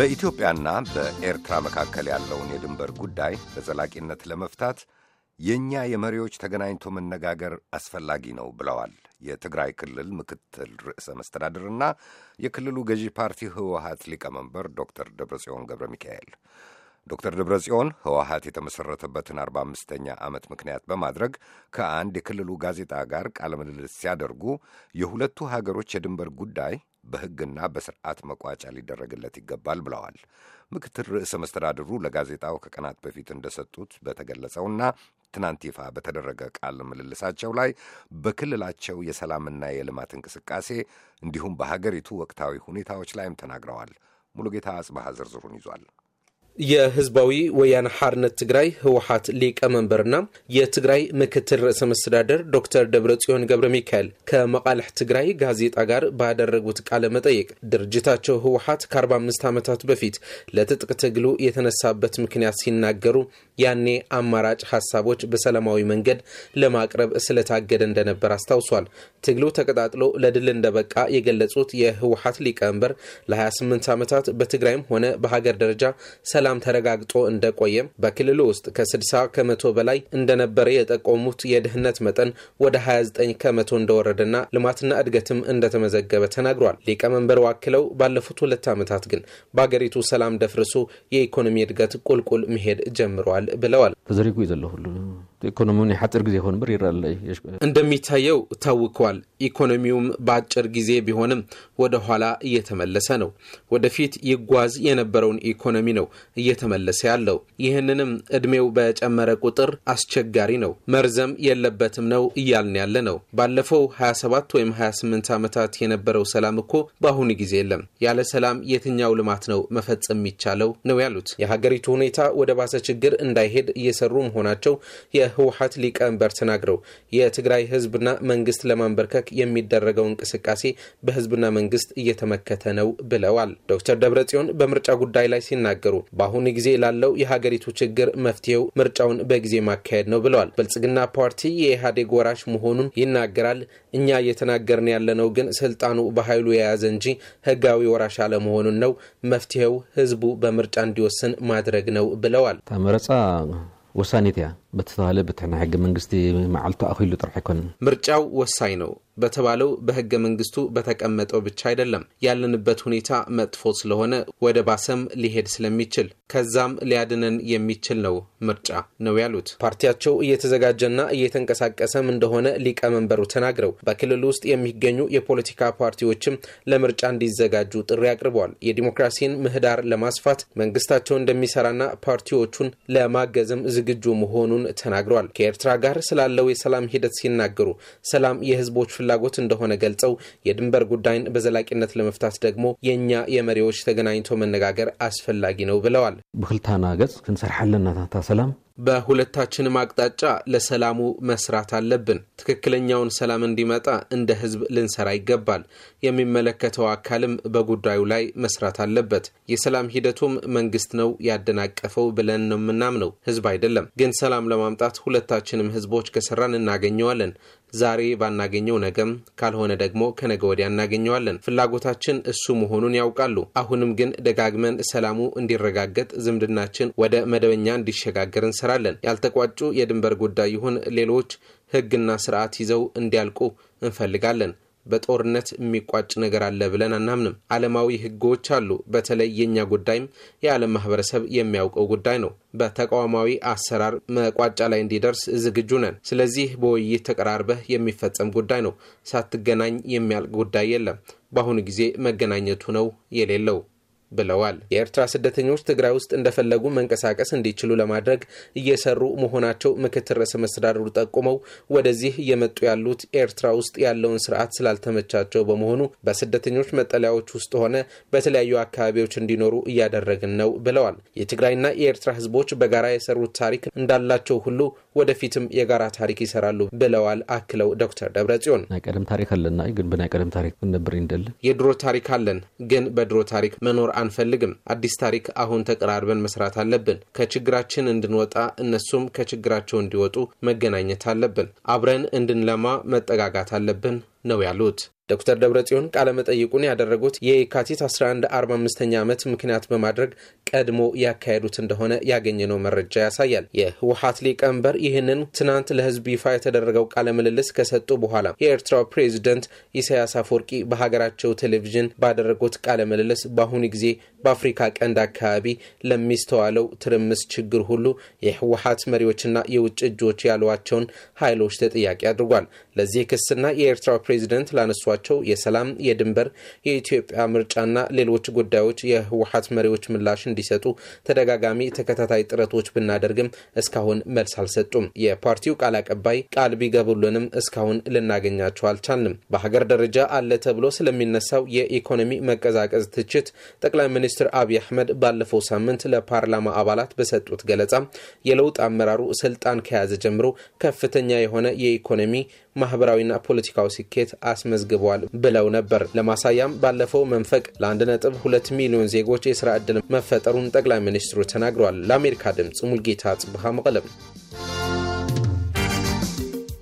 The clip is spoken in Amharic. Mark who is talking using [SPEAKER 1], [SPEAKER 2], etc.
[SPEAKER 1] በኢትዮጵያና በኤርትራ መካከል ያለውን የድንበር ጉዳይ በዘላቂነት ለመፍታት የእኛ የመሪዎች ተገናኝቶ መነጋገር አስፈላጊ ነው ብለዋል የትግራይ ክልል ምክትል ርዕሰ መስተዳድርና የክልሉ ገዢ ፓርቲ ህወሀት ሊቀመንበር ዶክተር ደብረጽዮን ገብረ ሚካኤል። ዶክተር ደብረጽዮን ህወሀት የተመሠረተበትን አርባ አምስተኛ ዓመት ምክንያት በማድረግ ከአንድ የክልሉ ጋዜጣ ጋር ቃለ ምልልስ ሲያደርጉ የሁለቱ ሀገሮች የድንበር ጉዳይ በሕግና በስርዓት መቋጫ ሊደረግለት ይገባል ብለዋል። ምክትል ርዕሰ መስተዳድሩ ለጋዜጣው ከቀናት በፊት እንደሰጡት በተገለጸውና ትናንት ይፋ በተደረገ ቃለ ምልልሳቸው ላይ በክልላቸው የሰላምና የልማት እንቅስቃሴ እንዲሁም በሀገሪቱ ወቅታዊ ሁኔታዎች ላይም ተናግረዋል። ሙሉጌታ አጽባሃ ዝርዝሩን ይዟል።
[SPEAKER 2] የህዝባዊ ወያነ ሓርነት ትግራይ ህወሓት ሊቀመንበርና የትግራይ ምክትል ርዕሰ መስተዳደር ዶክተር ደብረጽዮን ገብረ ሚካኤል ከመቃልሕ ትግራይ ጋዜጣ ጋር ባደረጉት ቃለ መጠይቅ ድርጅታቸው ህወሓት ከ45 ዓመታት በፊት ለትጥቅ ትግሉ የተነሳበት ምክንያት ሲናገሩ ያኔ አማራጭ ሀሳቦች በሰላማዊ መንገድ ለማቅረብ ስለታገደ እንደነበር አስታውሷል። ትግሉ ተቀጣጥሎ ለድል እንደበቃ የገለጹት የህወሓት ሊቀመንበር ለ28 ዓመታት በትግራይም ሆነ በሀገር ደረጃ ሰላም ተረጋግጦ እንደቆየም በክልሉ ውስጥ ከ60 ከመቶ በላይ እንደነበረ የጠቆሙት የድህነት መጠን ወደ 29 ከመቶ እንደወረደና ልማትና እድገትም እንደተመዘገበ ተናግሯል። ሊቀመንበሩ አክለው ባለፉት ሁለት ዓመታት ግን በሀገሪቱ ሰላም ደፍርሶ የኢኮኖሚ እድገት ቁልቁል መሄድ ጀምረዋል ብለዋል።
[SPEAKER 3] ኢኮኖሚውን የሓፅር ጊዜ ይሆን በር ይረአ
[SPEAKER 2] እንደሚታየው ታውኳል። ኢኮኖሚውም በአጭር ጊዜ ቢሆንም ወደ ኋላ እየተመለሰ ነው። ወደፊት ይጓዝ የነበረውን ኢኮኖሚ ነው እየተመለሰ ያለው። ይህንንም እድሜው በጨመረ ቁጥር አስቸጋሪ ነው፣ መርዘም የለበትም ነው እያልን ያለ ነው። ባለፈው 27 ወይም 28 ዓመታት የነበረው ሰላም እኮ በአሁኑ ጊዜ የለም። ያለ ሰላም የትኛው ልማት ነው መፈጸም የሚቻለው ነው ያሉት። የሀገሪቱ ሁኔታ ወደ ባሰ ችግር እንዳይሄድ እየሰሩ መሆናቸው የህወሓት ሊቀመንበር ተናግረው የትግራይ ህዝብና መንግስት ለማንበርከክ የሚደረገው እንቅስቃሴ በህዝብና መንግስት እየተመከተ ነው ብለዋል። ዶክተር ደብረጽዮን በምርጫ ጉዳይ ላይ ሲናገሩ በአሁኑ ጊዜ ላለው የሀገሪቱ ችግር መፍትሄው ምርጫውን በጊዜ ማካሄድ ነው ብለዋል። ብልጽግና ፓርቲ የኢህአዴግ ወራሽ መሆኑን ይናገራል። እኛ እየተናገርን ያለነው ግን ስልጣኑ በኃይሉ የያዘ እንጂ ህጋዊ ወራሽ አለመሆኑን ነው። መፍትሄው ህዝቡ በምርጫ እንዲወስን ማድረግ ነው ብለዋል።
[SPEAKER 3] ወሳኒት እያ። በተባለ በትሕና ሕገ መንግስቲ መዓልቱ አኺሉ ጥራሕ ኣይኮነን?
[SPEAKER 2] ምርጫው ወሳኝ ነው በተባለው በህገ መንግስቱ በተቀመጠው ብቻ አይደለም። ያለንበት ሁኔታ መጥፎ ስለሆነ ወደ ባሰም ሊሄድ ስለሚችል ከዛም ሊያድነን የሚችል ነው ምርጫ ነው ያሉት። ፓርቲያቸው እየተዘጋጀና እየተንቀሳቀሰም እንደሆነ ሊቀመንበሩ ተናግረው በክልል ውስጥ የሚገኙ የፖለቲካ ፓርቲዎችም ለምርጫ እንዲዘጋጁ ጥሪ አቅርበዋል። የዲሞክራሲን ምህዳር ለማስፋት መንግስታቸው እንደሚሰራና ፓርቲዎቹን ለማገዝም ዝግጁ መሆኑን ተናግረዋል። ከኤርትራ ጋር ስላለው የሰላም ሂደት ሲናገሩ ሰላም የህዝቦች ፍላጎት እንደሆነ ገልጸው የድንበር ጉዳይን በዘላቂነት ለመፍታት ደግሞ የእኛ የመሪዎች ተገናኝቶ መነጋገር አስፈላጊ ነው ብለዋል።
[SPEAKER 3] ብክልታና ገጽ እታ ሰላም
[SPEAKER 2] በሁለታችንም አቅጣጫ ለሰላሙ መስራት አለብን። ትክክለኛውን ሰላም እንዲመጣ እንደ ህዝብ ልንሰራ ይገባል። የሚመለከተው አካልም በጉዳዩ ላይ መስራት አለበት። የሰላም ሂደቱም መንግስት ነው ያደናቀፈው ብለን ነው የምናምነው፣ ህዝብ አይደለም። ግን ሰላም ለማምጣት ሁለታችንም ህዝቦች ከሰራን እናገኘዋለን። ዛሬ ባናገኘው ነገም፣ ካልሆነ ደግሞ ከነገ ወዲያ እናገኘዋለን። ፍላጎታችን እሱ መሆኑን ያውቃሉ። አሁንም ግን ደጋግመን ሰላሙ እንዲረጋገጥ፣ ዝምድናችን ወደ መደበኛ እንዲሸጋገር እንሰራለን። ያልተቋጩ የድንበር ጉዳይ ይሁን ሌሎች ህግና ስርዓት ይዘው እንዲያልቁ እንፈልጋለን። በጦርነት የሚቋጭ ነገር አለ ብለን አናምንም። ዓለማዊ ህጎች አሉ። በተለይ የእኛ ጉዳይም የዓለም ማህበረሰብ የሚያውቀው ጉዳይ ነው። በተቋማዊ አሰራር መቋጫ ላይ እንዲደርስ ዝግጁ ነን። ስለዚህ በውይይት ተቀራርበህ የሚፈጸም ጉዳይ ነው። ሳትገናኝ የሚያልቅ ጉዳይ የለም። በአሁኑ ጊዜ መገናኘቱ ነው የሌለው ብለዋል። የኤርትራ ስደተኞች ትግራይ ውስጥ እንደፈለጉ መንቀሳቀስ እንዲችሉ ለማድረግ እየሰሩ መሆናቸው ምክትል ርዕሰ መስተዳድሩ ጠቁመው ወደዚህ እየመጡ ያሉት ኤርትራ ውስጥ ያለውን ስርዓት ስላልተመቻቸው በመሆኑ በስደተኞች መጠለያዎች ውስጥ ሆነ በተለያዩ አካባቢዎች እንዲኖሩ እያደረግን ነው ብለዋል። የትግራይና የኤርትራ ህዝቦች በጋራ የሰሩት ታሪክ እንዳላቸው ሁሉ ወደፊትም የጋራ ታሪክ ይሰራሉ ብለዋል። አክለው ዶክተር ደብረጽዮን
[SPEAKER 3] ናይ ቀደም ታሪክ ኣለና ግን ብናይ ቀደም ታሪክ ይንደልን
[SPEAKER 2] የድሮ ታሪክ አለን ግን በድሮ ታሪክ መኖር አንፈልግም። አዲስ ታሪክ አሁን ተቀራርበን መስራት አለብን። ከችግራችን እንድንወጣ እነሱም ከችግራቸው እንዲወጡ መገናኘት አለብን። አብረን እንድንለማ መጠጋጋት አለብን ነው ያሉት። ዶክተር ደብረጽዮን ቃለመጠይቁን ያደረጉት የካቲት 11 45ኛ ዓመት ምክንያት በማድረግ ቀድሞ ያካሄዱት እንደሆነ ያገኘነው መረጃ ያሳያል። የህወሀት ሊቀመንበር ይህንን ትናንት ለህዝብ ይፋ የተደረገው ቃለ ምልልስ ከሰጡ በኋላ የኤርትራው ፕሬዚደንት ኢሳያስ አፈወርቂ በሀገራቸው ቴሌቪዥን ባደረጉት ቃለ ምልልስ በአሁኑ ጊዜ በአፍሪካ ቀንድ አካባቢ ለሚስተዋለው ትርምስ ችግር ሁሉ የህወሀት መሪዎችና የውጭ እጆች ያሏቸውን ኃይሎች ተጠያቂ አድርጓል። ለዚህ ክስና የኤርትራው ፕሬዚደንት ላነሷቸው የሰላም፣ የድንበር፣ የኢትዮጵያ ምርጫና ሌሎች ጉዳዮች የህወሀት መሪዎች ምላሽ እንዲሰጡ ተደጋጋሚ ተከታታይ ጥረቶች ብናደርግም እስካሁን መልስ አልሰጡም። የፓርቲው ቃል አቀባይ ቃል ቢገቡልንም እስካሁን ልናገኛቸው አልቻልንም። በሀገር ደረጃ አለ ተብሎ ስለሚነሳው የኢኮኖሚ መቀዛቀዝ ትችት ጠቅላይ ሚኒስትር አብይ አህመድ ባለፈው ሳምንት ለፓርላማ አባላት በሰጡት ገለጻ የለውጥ አመራሩ ስልጣን ከያዘ ጀምሮ ከፍተኛ የሆነ የኢኮኖሚ ማህበራዊና ፖለቲካዊ ስኬት አስመዝግበዋል ብለው ነበር። ለማሳያም ባለፈው መንፈቅ ለአንድ ነጥብ ሁለት ሚሊዮን ዜጎች የስራ ዕድል መፈጠሩን ጠቅላይ ሚኒስትሩ ተናግረዋል። ለአሜሪካ ድምፅ ሙልጌታ ጽብሃ መቀለም